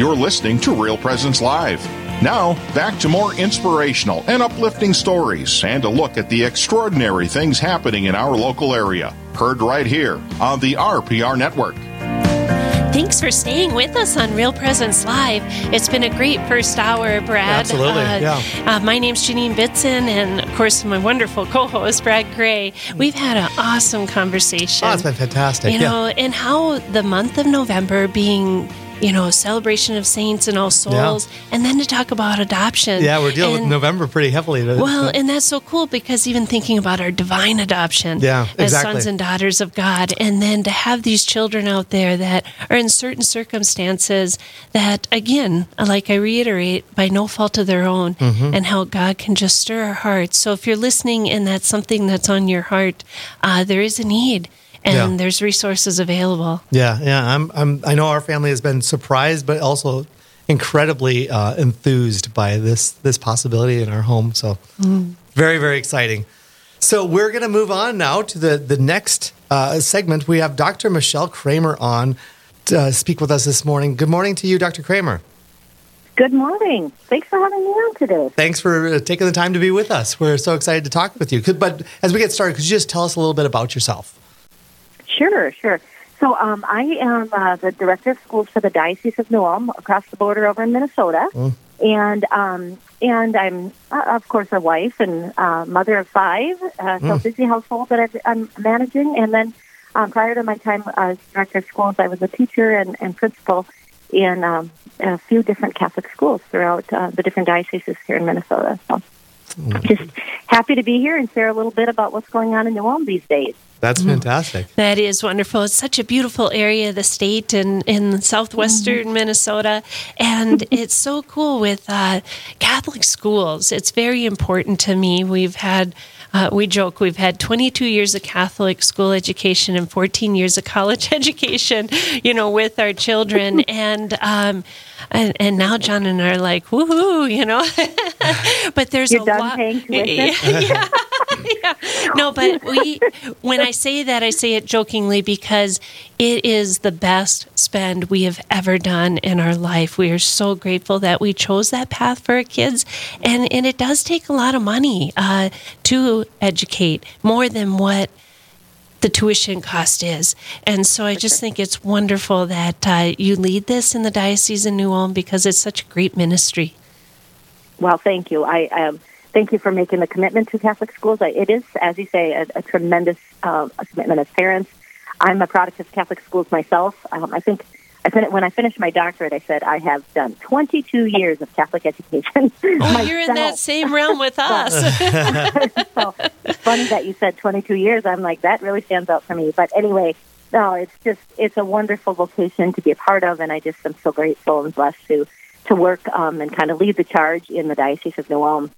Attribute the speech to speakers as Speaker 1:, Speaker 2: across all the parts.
Speaker 1: You're listening to Real Presence Live. Now, back to more inspirational and uplifting stories and a look at the extraordinary things happening in our local area. Heard right here on the RPR Network.
Speaker 2: Thanks for staying with us on Real Presence Live. It's been a great first hour, Brad.
Speaker 3: Absolutely,
Speaker 2: Uh,
Speaker 3: yeah.
Speaker 2: Uh, my name's Janine Bitson, and of course, my wonderful co host, Brad Gray. We've had an awesome conversation.
Speaker 3: Oh, it's been fantastic.
Speaker 2: You
Speaker 3: yeah.
Speaker 2: know, and how the month of November being, you know, celebration of saints and all souls, and then to talk about adoption.
Speaker 3: yeah, we're dealing with November pretty heavily.
Speaker 2: well, and that's so cool because even thinking about our divine adoption
Speaker 3: Yeah,
Speaker 2: as
Speaker 3: exactly.
Speaker 2: sons and daughters of God, and then to have these children out there that are in certain circumstances that, again, like I reiterate, by no fault of their own,
Speaker 3: Mm-hmm.
Speaker 2: and how God can just stir our hearts. So if you're listening and that's something that's on your heart, uh, there is a need. And
Speaker 3: Yeah.
Speaker 2: there's resources available.
Speaker 3: yeah, yeah. I'm, I'm. I know our family has been surprised, but also incredibly uh, enthused by this this possibility in our home. So, very, very exciting. So we're going to move on now to the the next uh, segment. We have Dr. Michelle Kramer on to uh, speak with us this morning. Good morning to you, Dr. Kramer.
Speaker 4: Good morning. Thanks for having me on today.
Speaker 3: Thanks for uh, taking the time to be with us. We're so excited to talk with you. But as we get started, could you just tell us a little bit about yourself?
Speaker 4: Sure, sure. So um, I am uh, the director of schools for the Diocese of New Ulm across the border over in Minnesota, and um, and I'm uh, of course a wife and uh, mother of five. Uh, so busy household that I've, I'm managing, and then um, prior to my time as director of schools, I was a teacher and, and principal in um, a few different Catholic schools throughout uh, the different dioceses here in Minnesota. So. Just happy to be here and share a little bit about what's going on in New Ulm these days.
Speaker 3: That's fantastic.
Speaker 2: That is wonderful. It's such a beautiful area of the state and in southwestern Minnesota. And it's so cool with uh, Catholic schools. It's very important to me. We've had, uh, we joke, we've had 22 years of Catholic school education and 14 years of college education, you know, with our children. and, um, and, and now John and I are like, woohoo, you know. but there's
Speaker 4: You're
Speaker 2: a lot.
Speaker 4: paying tuition?
Speaker 2: yeah, yeah. No, but we when I say that I say it jokingly because it is the best spend we have ever done in our life. We are so grateful that we chose that path for our kids and and it does take a lot of money uh, to educate more than what the tuition cost is. And so I just think it's wonderful that uh, you lead this in the Diocese of New Ulm because it's such a great ministry.
Speaker 4: Well, thank you. I um, thank you for making the commitment to Catholic schools. It is, as you say, a, a tremendous uh, commitment as parents. I'm a product of Catholic schools myself. Um, I think I fin- when I finished my doctorate, I said I have done 22 years of Catholic education.
Speaker 2: Oh, you're in that same realm with us.
Speaker 4: so it's funny that you said 22 years. I'm like that really stands out for me. But anyway, no, it's just it's a wonderful vocation to be a part of, and I just am so grateful and blessed to to work um, and kind of lead the charge in the Diocese of New Ulm.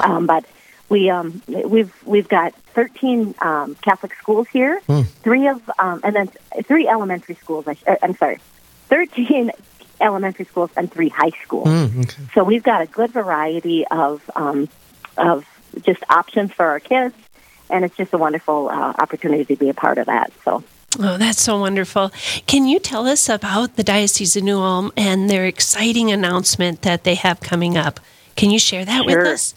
Speaker 4: Um, but we um, we've we've got 13 um, Catholic schools here, three of um, and then three elementary schools. I, uh, I'm sorry, 13 elementary schools and three high schools.
Speaker 3: Mm, okay.
Speaker 4: So we've got a good variety of um, of just options for our kids, and it's just a wonderful uh, opportunity to be a part of that. So.
Speaker 2: Oh, that's so wonderful. Can you tell us about the Diocese of New Ulm and their exciting announcement that they have coming up? Can you share that with us?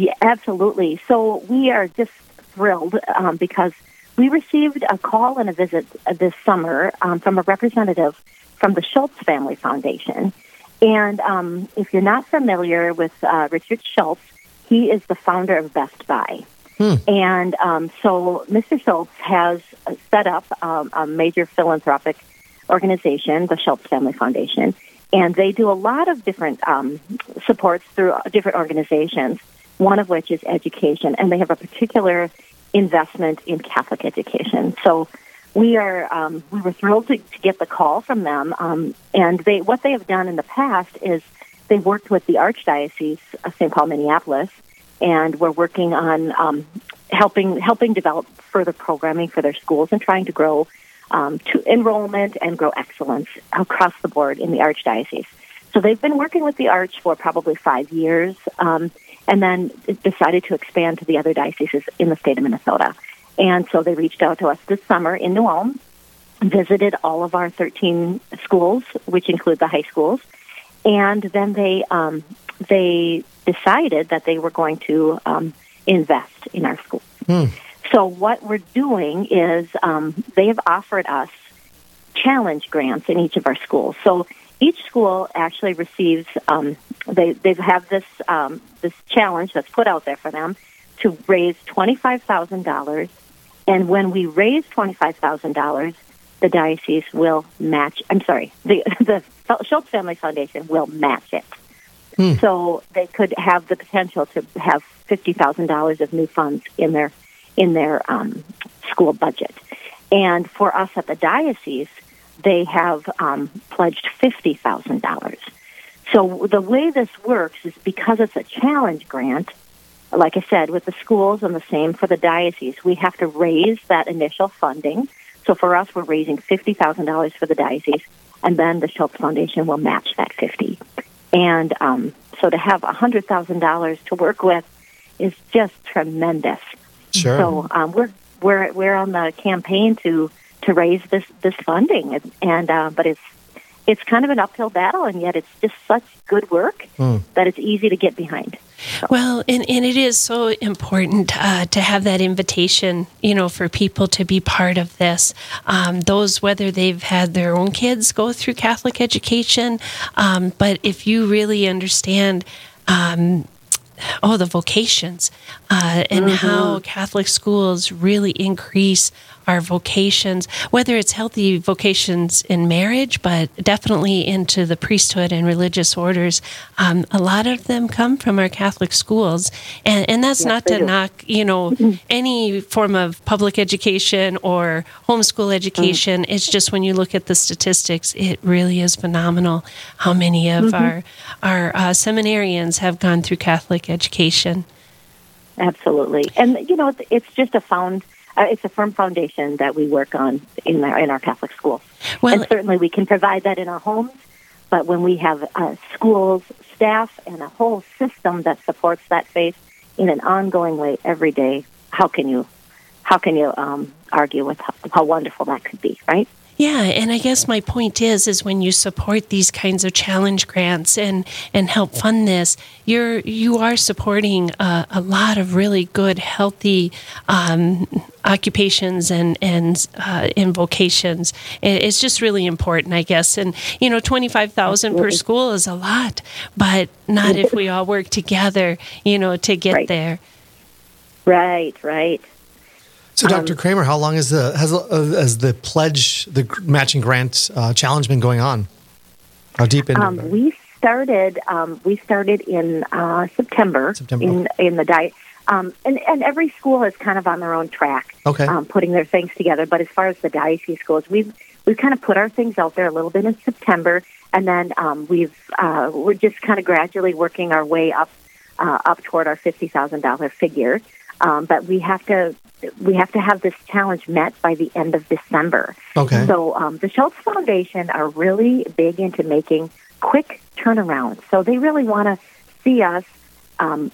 Speaker 4: Yeah, absolutely. So we are just thrilled um, because we received a call and a visit uh, this summer um, from a representative from the Schulze Family Foundation. And um, if you're not familiar with uh, Richard Schulze, he is the founder of Best Buy. And um, so Mr. Schulze has uh, set up um, a major philanthropic organization, the Schulze Family Foundation, and they do a lot of different um, supports through different organizations, one of which is education, and they have a particular investment in Catholic education. So we are um, we were thrilled to, to get the call from them, um, and they what they have done in the past is they've worked with the Archdiocese of St. Paul, Minneapolis, and we're working on um, helping helping develop further programming for their schools and trying to grow um, to enrollment and grow excellence across the board in the Archdiocese. So they've been working with the Arch for probably five years, um, and then decided to expand to the other dioceses in the state of Minnesota. And so they reached out to us this summer in New Ulm, visited all of our 13 schools, which include the high schools, and then they um, they decided that they were going to um, invest in our school. So what we're doing is um, they have offered us challenge grants in each of our schools. So each school actually receives um, they they have this um, this challenge that's put out there for them to raise twenty five thousand dollars, and when we raise twenty five thousand dollars, the diocese will match. I'm sorry, the the Schulze Family Foundation will match it. So they could have the potential to have fifty thousand dollars of new funds in their in their um, school budget. And for us at the diocese, they have um, pledged fifty thousand dollars. So the way this works is because it's a challenge grant. Like I said, with the schools and the same for the diocese, we have to raise that initial funding. So for us, we're raising fifty thousand dollars for the diocese, and then the Schulze Foundation will match that fifty. And um, so to have a hundred thousand dollars to work with is just tremendous.
Speaker 3: Sure.
Speaker 4: So um, we're we're we're on the campaign to to raise this this funding, and, and uh, but it's it's kind of an uphill battle, and yet it's just such good work that it's easy to get behind.
Speaker 2: Well, and, and it is so important uh, to have that invitation, you know, for people to be part of this. Um, those, whether they've had their own kids go through Catholic education, um, but if you really understand, um, oh, the vocations uh, and how Catholic schools really increase our vocations, whether it's healthy vocations in marriage, but definitely into the priesthood and religious orders. Um, a lot of them come from our Catholic schools, and, and that's not to
Speaker 4: do.
Speaker 2: knock, you know, any form of public education or homeschool education. It's just when you look at the statistics, it really is phenomenal how many of our our uh, seminarians have gone through Catholic education.
Speaker 4: Absolutely, and you know, it's just a found. Uh, it's a firm foundation that we work on in our in our Catholic schools,
Speaker 2: Well,
Speaker 4: and certainly we can provide that in our homes. But when we have uh, schools, staff, and a whole system that supports that faith in an ongoing way every day, how can you, how can you um, argue with how, how wonderful that could be, right?
Speaker 2: Yeah, and I guess my point is is when you support these kinds of challenge grants and and help fund this, you're you are supporting a, a lot of really good, healthy um, occupations and and uh, in vocations. It- It's just really important, I guess. And you know, twenty five thousand per school is a lot, but not if we all work together. You know, to get
Speaker 4: Right.
Speaker 2: there.
Speaker 4: Right, right.
Speaker 3: So, Dr. Kramer, how long has the has, uh, has the pledge, the matching grant uh, challenge been going on? How deep into
Speaker 4: Um, we started. Um, we started in uh, September.
Speaker 3: September.
Speaker 4: In in the diet. Um, and, and every school is kind of on their own track,
Speaker 3: Okay.
Speaker 4: um, putting their things together. But as far as the diocese goes, we've we've kind of put our things out there a little bit in September, and then um, we've uh, we're just kind of gradually working our way up uh, up toward our fifty thousand dollar figure. Um, but we have to we have to have this challenge met by the end of December.
Speaker 3: Okay.
Speaker 4: So um, the Schulze Foundation are really big into making quick turnarounds. So they really want to see us um,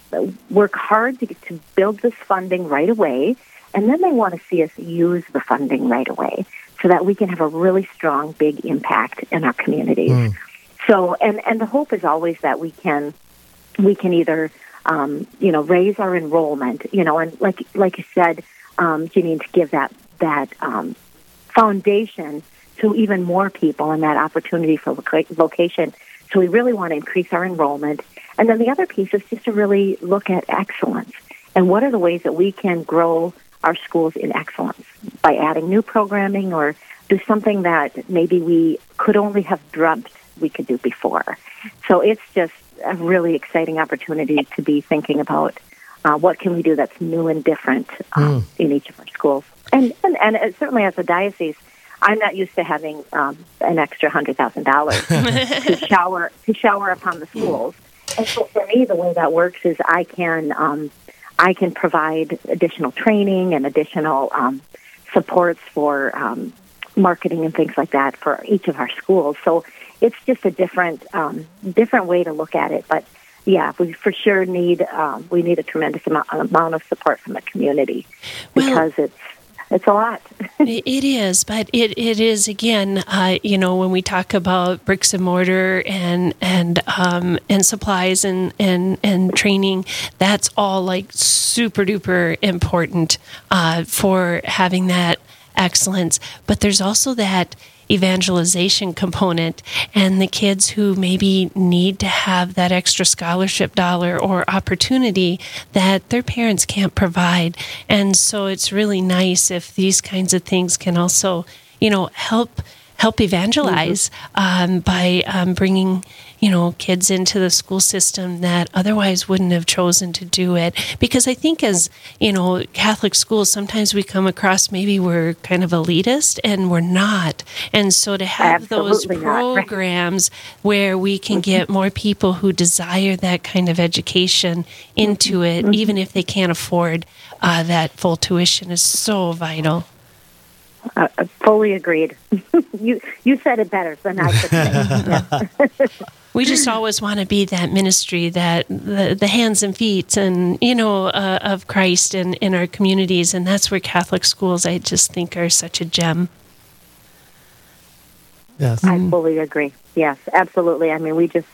Speaker 4: work hard to, to build this funding right away, and then they want to see us use the funding right away so that we can have a really strong, big impact in our communities. So, and and the hope is always that we can we can either um, you know raise our enrollment, you know, and like like you said, um, Janine, to give that that um, foundation to even more people and that opportunity for vocation. So we really want to increase our enrollment, and then the other piece is just to really look at excellence and what are the ways that we can grow our schools in excellence by adding new programming or do something that maybe we could only have dreamt we could do before. So it's just a really exciting opportunity to be thinking about uh, what can we do that's new and different uh, in each of our schools. And, and and uh, certainly as a diocese, I'm not used to having um, an extra hundred thousand dollars to shower to shower upon the schools. And so for me, the way that works is I can um, I can provide additional training and additional um, supports for um, marketing and things like that for each of our schools. So it's just a different um, different way to look at it. But yeah, we for sure need um, we need a tremendous amount, amount of support from the community
Speaker 2: Well-
Speaker 4: because it's it's a lot.
Speaker 2: it is, but it, it is again. Uh, you know, when we talk about bricks and mortar and and um, and supplies and and and training, that's all like super duper important uh, for having that excellence. But there's also that evangelization component and the kids who maybe need to have that extra scholarship dollar or opportunity that their parents can't provide. And so it's really nice if these kinds of things can also, you know, help help evangelize mm-hmm. um, by um, bringing you know kids into the school system that otherwise wouldn't have chosen to do it because i think as you know catholic schools sometimes we come across maybe we're kind of elitist and we're not and so to have
Speaker 4: Absolutely
Speaker 2: those programs where we can mm-hmm. get more people who desire that kind of education into it mm-hmm. even if they can't afford uh, that full tuition is so vital
Speaker 4: uh, fully agreed. you you said it better than I could say.
Speaker 2: we just always want to be that ministry, that the, the hands and feet, and you know, uh, of Christ in in our communities, and that's where Catholic schools, I just think, are such a gem.
Speaker 4: Yes, I fully agree. Yes, absolutely. I mean, we just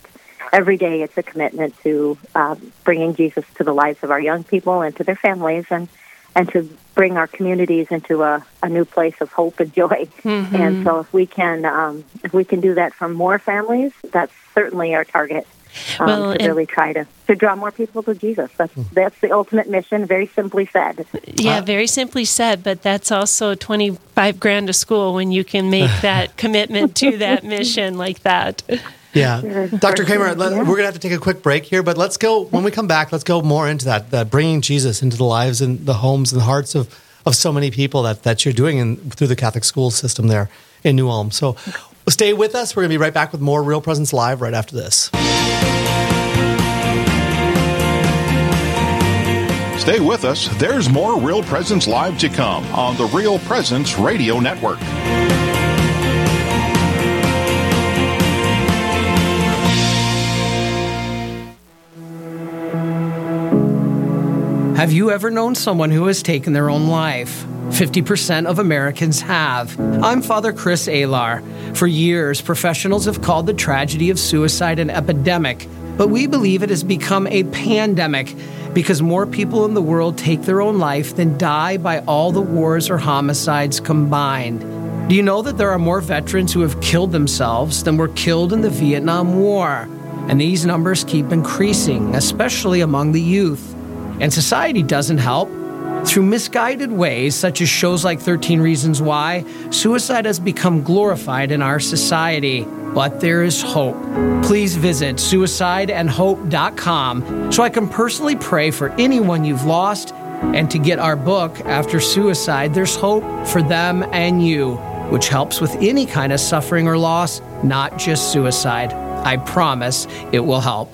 Speaker 4: every day it's a commitment to uh, bringing Jesus to the lives of our young people and to their families, and and to bring our communities into a, a new place of hope and joy. Mm-hmm. And so, if we can, um, if we can do that for more families, that's certainly our target. Um, well, to really try to, to draw more people to Jesus. That's hmm. that's the ultimate mission. Very simply said.
Speaker 2: Yeah, very simply said. But that's also twenty five grand a school when you can make that commitment to that mission like that.
Speaker 3: Yeah. Dr. Kramer, let, we're going to have to take a quick break here, but let's go, when we come back, let's go more into that, that bringing Jesus into the lives and the homes and the hearts of, of so many people that, that you're doing in, through the Catholic school system there in New Ulm. So stay with us. We're going to be right back with more Real Presence Live right after this.
Speaker 1: Stay with us. There's more Real Presence Live to come on the Real Presence Radio Network.
Speaker 5: Have you ever known someone who has taken their own life? 50% of Americans have. I'm Father Chris Alar. For years, professionals have called the tragedy of suicide an epidemic, but we believe it has become a pandemic because more people in the world take their own life than die by all the wars or homicides combined. Do you know that there are more veterans who have killed themselves than were killed in the Vietnam War? And these numbers keep increasing, especially among the youth. And society doesn't help. Through misguided ways, such as shows like 13 Reasons Why, suicide has become glorified in our society. But there is hope. Please visit suicideandhope.com so I can personally pray for anyone you've lost and to get our book, After Suicide, There's Hope for Them and You, which helps with any kind of suffering or loss, not just suicide. I promise it will help.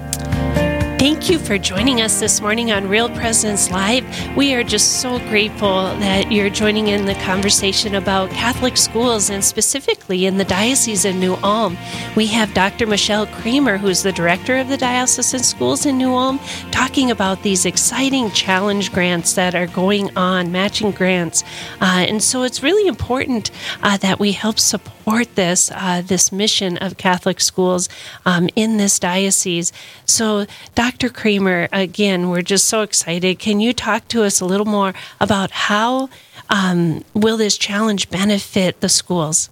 Speaker 2: Thank you for joining us this morning on Real Presence Live. We are just so grateful that you're joining in the conversation about Catholic schools and specifically in the Diocese of New Ulm. We have Dr. Michelle Kramer, who's the director of the Diocesan Schools in New Ulm, talking about these exciting challenge grants that are going on, matching grants. Uh, and so it's really important uh, that we help support this, uh, this mission of Catholic schools um, in this diocese. So, Dr. Dr. Kramer, again, we're just so excited. Can you talk to us a little more about how um, will this challenge benefit the schools?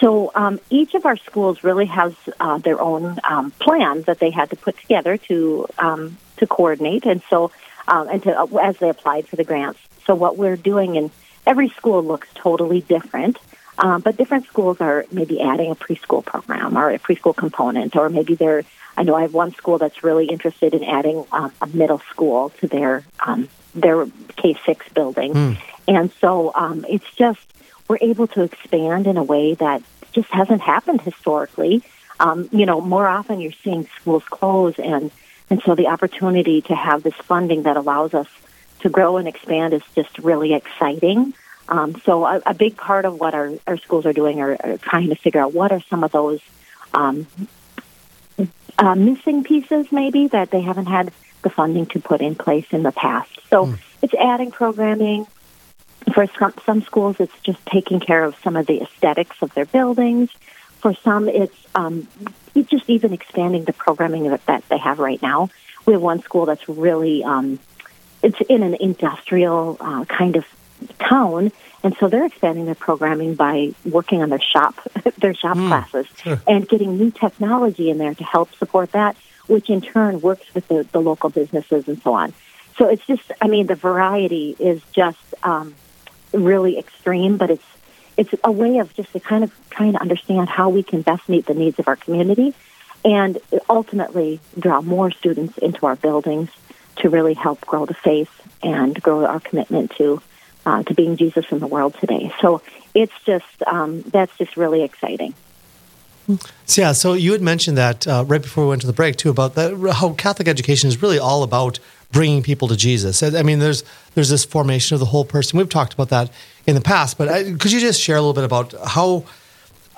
Speaker 4: So um, each of our schools really has uh, their own um, plan that they had to put together to um, to coordinate, and so um, and to uh, as they applied for the grants. So what we're doing, and every school looks totally different. Um, but different schools are maybe adding a preschool program or a preschool component, or maybe they're I know I have one school that's really interested in adding um, a middle school to their um, their K six building, mm. and so um, it's just we're able to expand in a way that just hasn't happened historically. Um, you know, more often you're seeing schools close, and and so the opportunity to have this funding that allows us to grow and expand is just really exciting. Um, so a, a, big part of what our, our schools are doing are, are, trying to figure out what are some of those um, uh, missing pieces maybe that they haven't had the funding to put in place in the past. So mm. it's adding programming. For some, some schools, it's just taking care of some of the aesthetics of their buildings. For some, it's um, just even expanding the programming that, that they have right now. We have one school that's really um, it's in an industrial uh, kind of town, and so they're expanding their programming by working on their shop, their shop mm, classes, and getting new technology in there to help support that, which in turn works with the, the local businesses and so on. So it's just, I mean, the variety is just um, really extreme, but it's it's a way of just to kind of trying to understand how we can best meet the needs of our community, and ultimately draw more students into our buildings to really help grow the faith and grow our commitment to uh, to being Jesus in the world today. So it's just um, that's just really exciting.
Speaker 3: So, yeah, so you had mentioned that uh, right before we went to the break too about that how Catholic education is really all about bringing people to Jesus. I mean, there's there's this formation of the whole person. We've talked about that in the past, but I, could you just share a little bit about how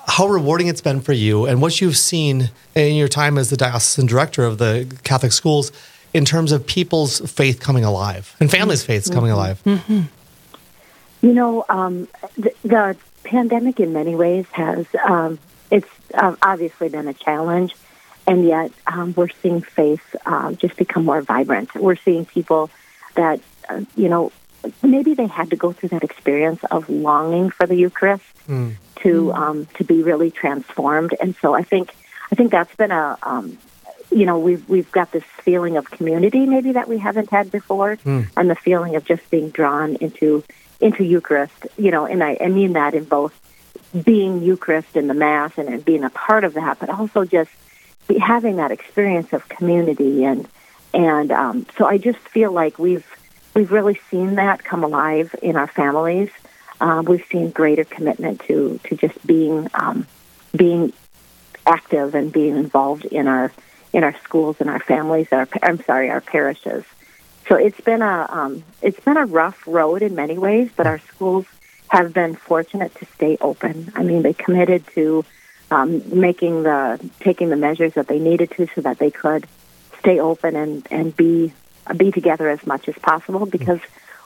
Speaker 3: how rewarding it's been for you and what you've seen in your time as the diocesan director of the Catholic schools in terms of people's faith coming alive and families' faiths coming mm-hmm. alive?
Speaker 4: Mm-hmm. You know, um, the, the, pandemic in many ways has um, it's uh, obviously been a challenge, and yet um, we're seeing faith uh, just become more vibrant. We're seeing people that uh, you know maybe they had to go through that experience of longing for the Eucharist mm. to. Um, to be really transformed, and so I think I think that's been a um, you know we've we've got this feeling of community maybe that we haven't had before, mm. and the feeling of just being drawn into into Eucharist, you know, and I, I mean that in both being Eucharist in the Mass and, being a part of that, but also just be, having that experience of community and and um, so I just feel like we've we've really seen that come alive in our families. Um, we've seen greater commitment to to just being um, being active and being involved in our in our schools and our families. Our I'm sorry, our parishes. So it's been a um, it's been a rough road in many ways, but our schools have been fortunate to stay open. I mean, they committed to um, making the taking the measures that they needed to so that they could stay open and and be be together as much as possible because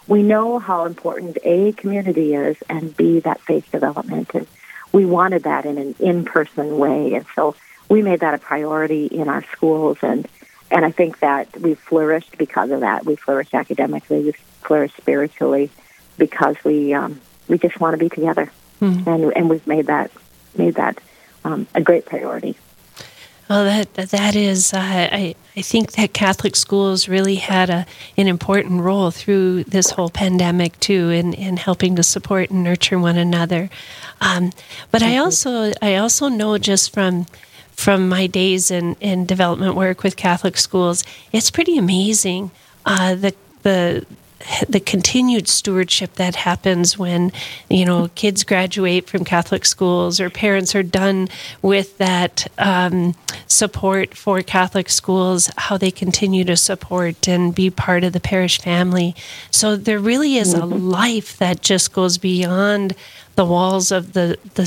Speaker 4: we know how important a community is and b that faith development and we wanted that in an in-person way and so we made that a priority in our schools and and I think that we've flourished because of that. We flourished academically, we flourished spiritually because we um, we just want to be together, mm-hmm. and and we've made that made that um, a great priority.
Speaker 2: Well, that that is, uh, I I think that Catholic schools really had a an important role through this whole pandemic too, in, in helping to support and nurture one another. Um, but I also I also know just from from my days in, in development work with Catholic schools, it's pretty amazing uh, the the the continued stewardship that happens when you know kids graduate from Catholic schools or parents are done with that um, support for Catholic schools, how they continue to support and be part of the parish family. So there really is mm-hmm. a life that just goes beyond the walls of the the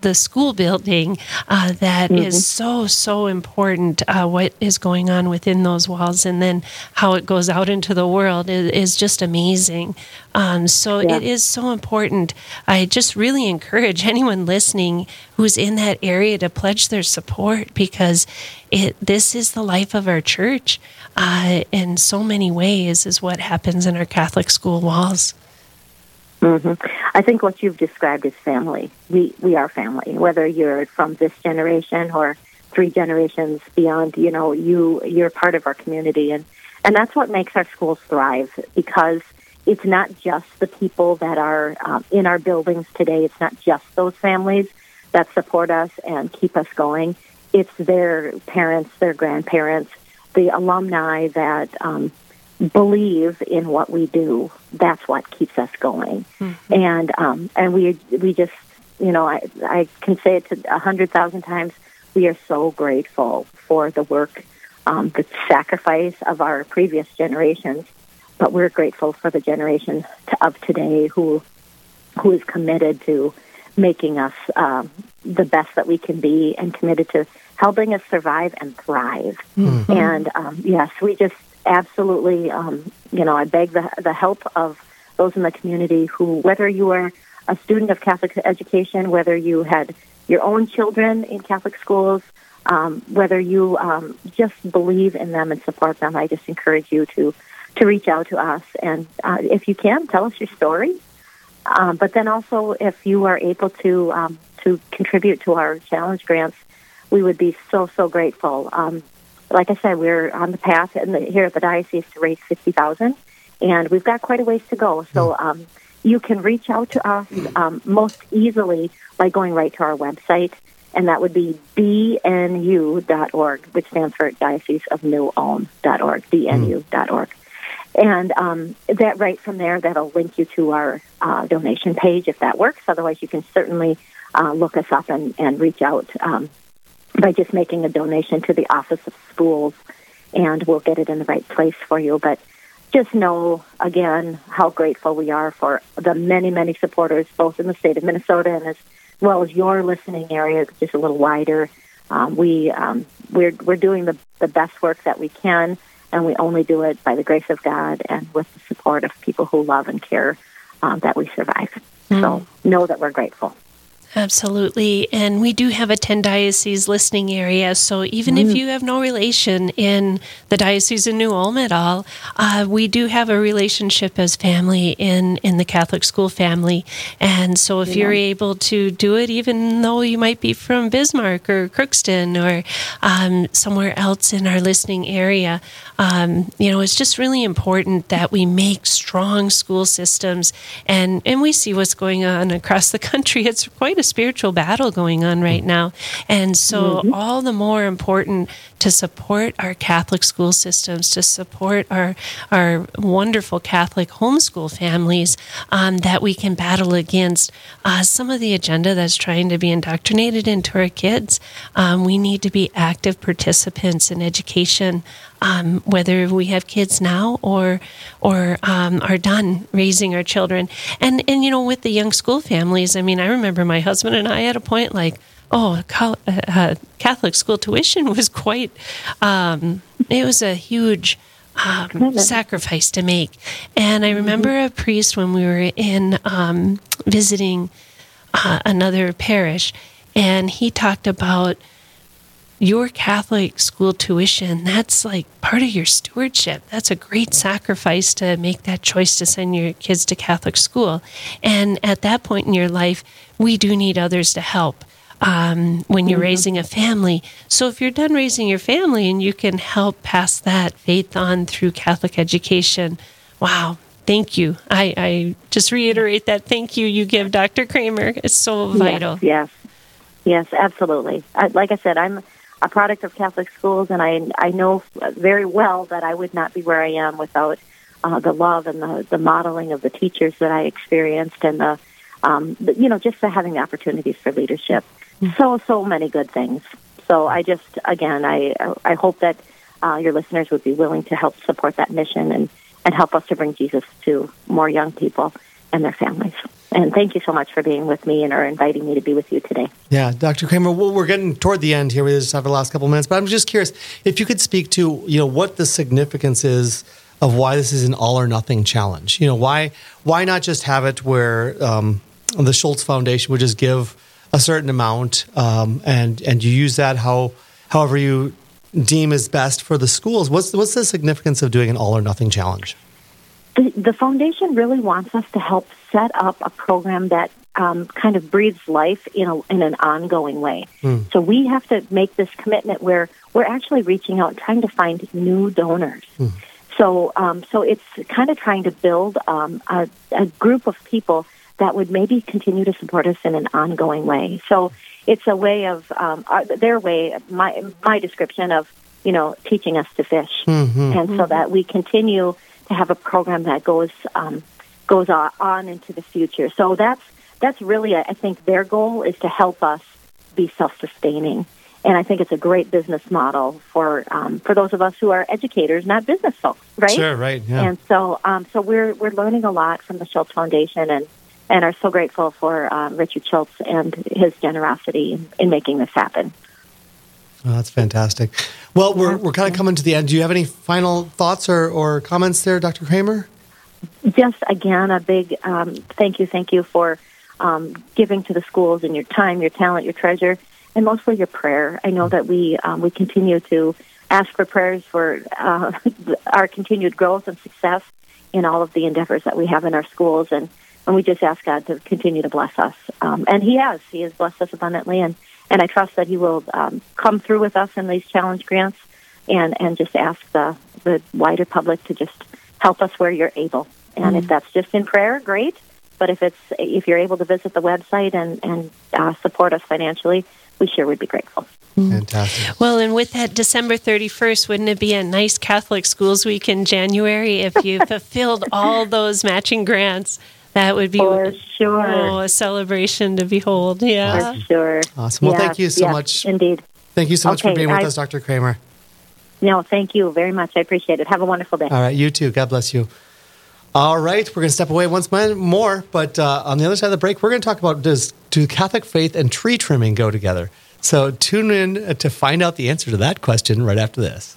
Speaker 2: the school building uh, that mm-hmm. is so so important uh, what is going on within those walls and then how it goes out into the world is, is just amazing um, so yeah. it is so important i just really encourage anyone listening who's in that area to pledge their support because it this is the life of our church uh, in so many ways is what happens in our catholic school walls
Speaker 4: Mm-hmm. I think what you've described is family. We we are family, whether you're from this generation or three generations beyond. You know, you you're part of our community, and and that's what makes our schools thrive because it's not just the people that are um, in our buildings today. It's not just those families that support us and keep us going. It's their parents, their grandparents, the alumni that um, believe in what we do. That's what keeps us going. Mm-hmm. And um, and we we just you know I I can say it to a hundred thousand times. We are so grateful for the work, um, the sacrifice of our previous generations, but we're grateful for the generation to, of today who who is committed to making us um, the best that we can be and committed to helping us survive and thrive. Mm-hmm. And um, yes, we just absolutely, um, you know, I beg the, the help of those in the community who, whether you are a student of Catholic education, whether you had your own children in Catholic schools, um, whether you um, just believe in them and support them, I just encourage you to to reach out to us. And uh, if you can, tell us your story. Um, but then also, if you are able to um, to contribute to our challenge grants, we would be so so grateful. Um, like I said, we're on the path the, here at the diocese to raise fifty thousand, and we've got quite a ways to go. So hmm. um, you can reach out to us um, most easily by going right to our website, and that would be dnu.org, which stands for Diocese of New Ulm.org, dnu.org. And um, that right from there, that'll link you to our uh, donation page if that works. Otherwise, you can certainly uh, look us up and, and reach out um, by just making a donation to the Office of Schools, and we'll get it in the right place for you. But just know again how grateful we are for the many, many supporters, both in the state of Minnesota and as well as your listening area, just a little wider. Um, we um, we're we're doing the the best work that we can, and we only do it by the grace of God and with the support of people who love and care um, that we survive. Mm. So know that we're grateful.
Speaker 2: Absolutely. And we do have a 10 diocese listening area. So even mm. if you have no relation in the Diocese of New Ulm at all, uh, we do have a relationship as family in, in the Catholic school family. And so if yeah. you're able to do it, even though you might be from Bismarck or Crookston or um, somewhere else in our listening area, um, you know, it's just really important that we make strong school systems. And, and we see what's going on across the country. It's quite a spiritual battle going on right now. And so, mm-hmm. all the more important to support our Catholic school systems, to support our, our wonderful Catholic homeschool families, um, that we can battle against uh, some of the agenda that's trying to be indoctrinated into our kids. Um, we need to be active participants in education um, whether we have kids now or or um, are done raising our children. And and you know, with the young school families, I mean, I remember my husband and I at a point like, oh, uh, Catholic school tuition was quite. Um, it was a huge. Um, sacrifice to make. And I remember a priest when we were in um, visiting uh, another parish, and he talked about your Catholic school tuition, that's like part of your stewardship. That's a great sacrifice to make that choice to send your kids to Catholic school. And at that point in your life, we do need others to help um, when you're mm-hmm. raising a family. So if you're done raising your family and you can help pass that faith on through Catholic education, wow. Thank you. I, I just reiterate that thank you you give Dr. Kramer. It's so vital.
Speaker 4: Yes, yes, yes absolutely. I, like I said, I'm a product of Catholic schools, and I I know very well that I would not be where I am without uh, the love and the, the modeling of the teachers that I experienced and the, um, you know, just the having the opportunities for leadership. So, so many good things. So I just, again, I, I hope that uh, your listeners would be willing to help support that mission and, and help us to bring Jesus to more young people and their families. And thank you so much for being with me and or inviting me to be with you today.
Speaker 3: Yeah, Dr. Kramer, well, we're getting toward the end here. We just have the last couple of minutes, but I'm just curious if you could speak to, you know, what the significance is of why this is an all or nothing challenge. You know, why why not just have it where um, the Schulze Foundation would just give a certain amount um, and and you use that how however you deem is best for the schools. What's what's the significance of doing an all or nothing challenge?
Speaker 4: The, the foundation really wants us to help set up a program that um, kind of breathes life in, a, in an ongoing way. Mm. So we have to make this commitment where we're actually reaching out, trying to find new donors. Mm. So, um, so it's kind of trying to build um, a, a group of people that would maybe continue to support us in an ongoing way. So it's a way of um, uh, their way, my my description of you know teaching us to fish, mm-hmm. and so that we continue to have a program that goes um, goes on into the future. So that's that's really I think their goal is to help us be self sustaining. And I think it's a great business model for um, for those of us who are educators, not business folks, right?
Speaker 3: Sure, right. Yeah.
Speaker 4: And so, um, so we're we're learning a lot from the Schulze Foundation, and and are so grateful for um, Richard Schulze and his generosity in, in making this happen.
Speaker 3: Oh, that's fantastic. Well, we're, we're kind of coming to the end. Do you have any final thoughts or, or comments there, Dr. Kramer?
Speaker 4: Just again, a big um, thank you, thank you for um, giving to the schools and your time, your talent, your treasure, and mostly your prayer. I know that we um, we continue to ask for prayers for uh, our continued growth and success in all of the endeavors that we have in our schools, and and we just ask God to continue to bless us. Um, and He has. He has blessed us abundantly, and, and I trust that He will um, come through with us in these challenge grants and, and just ask the, the wider public to just help us where you're able. And mm-hmm. if that's just in prayer, great. But if it's if you're able to visit the website and, and uh, support us financially, we sure would be grateful.
Speaker 3: Fantastic.
Speaker 2: Well, and with that December 31st, wouldn't it be a nice Catholic Schools Week in January if you fulfilled all those matching grants? That would be
Speaker 4: for sure
Speaker 2: oh, a celebration to behold. Yeah,
Speaker 4: for sure.
Speaker 3: Awesome. Well, yes, thank you so
Speaker 4: yes,
Speaker 3: much.
Speaker 4: Indeed.
Speaker 3: Thank you so much okay, for being with I, us, Dr. Kramer.
Speaker 4: No, thank you very much. I appreciate it. Have a wonderful day.
Speaker 3: All right, you too. God bless you. All right, we're going to step away once more, but uh, on the other side of the break, we're going to talk about does do Catholic faith and tree trimming go together? So tune in to find out the answer to that question right after this.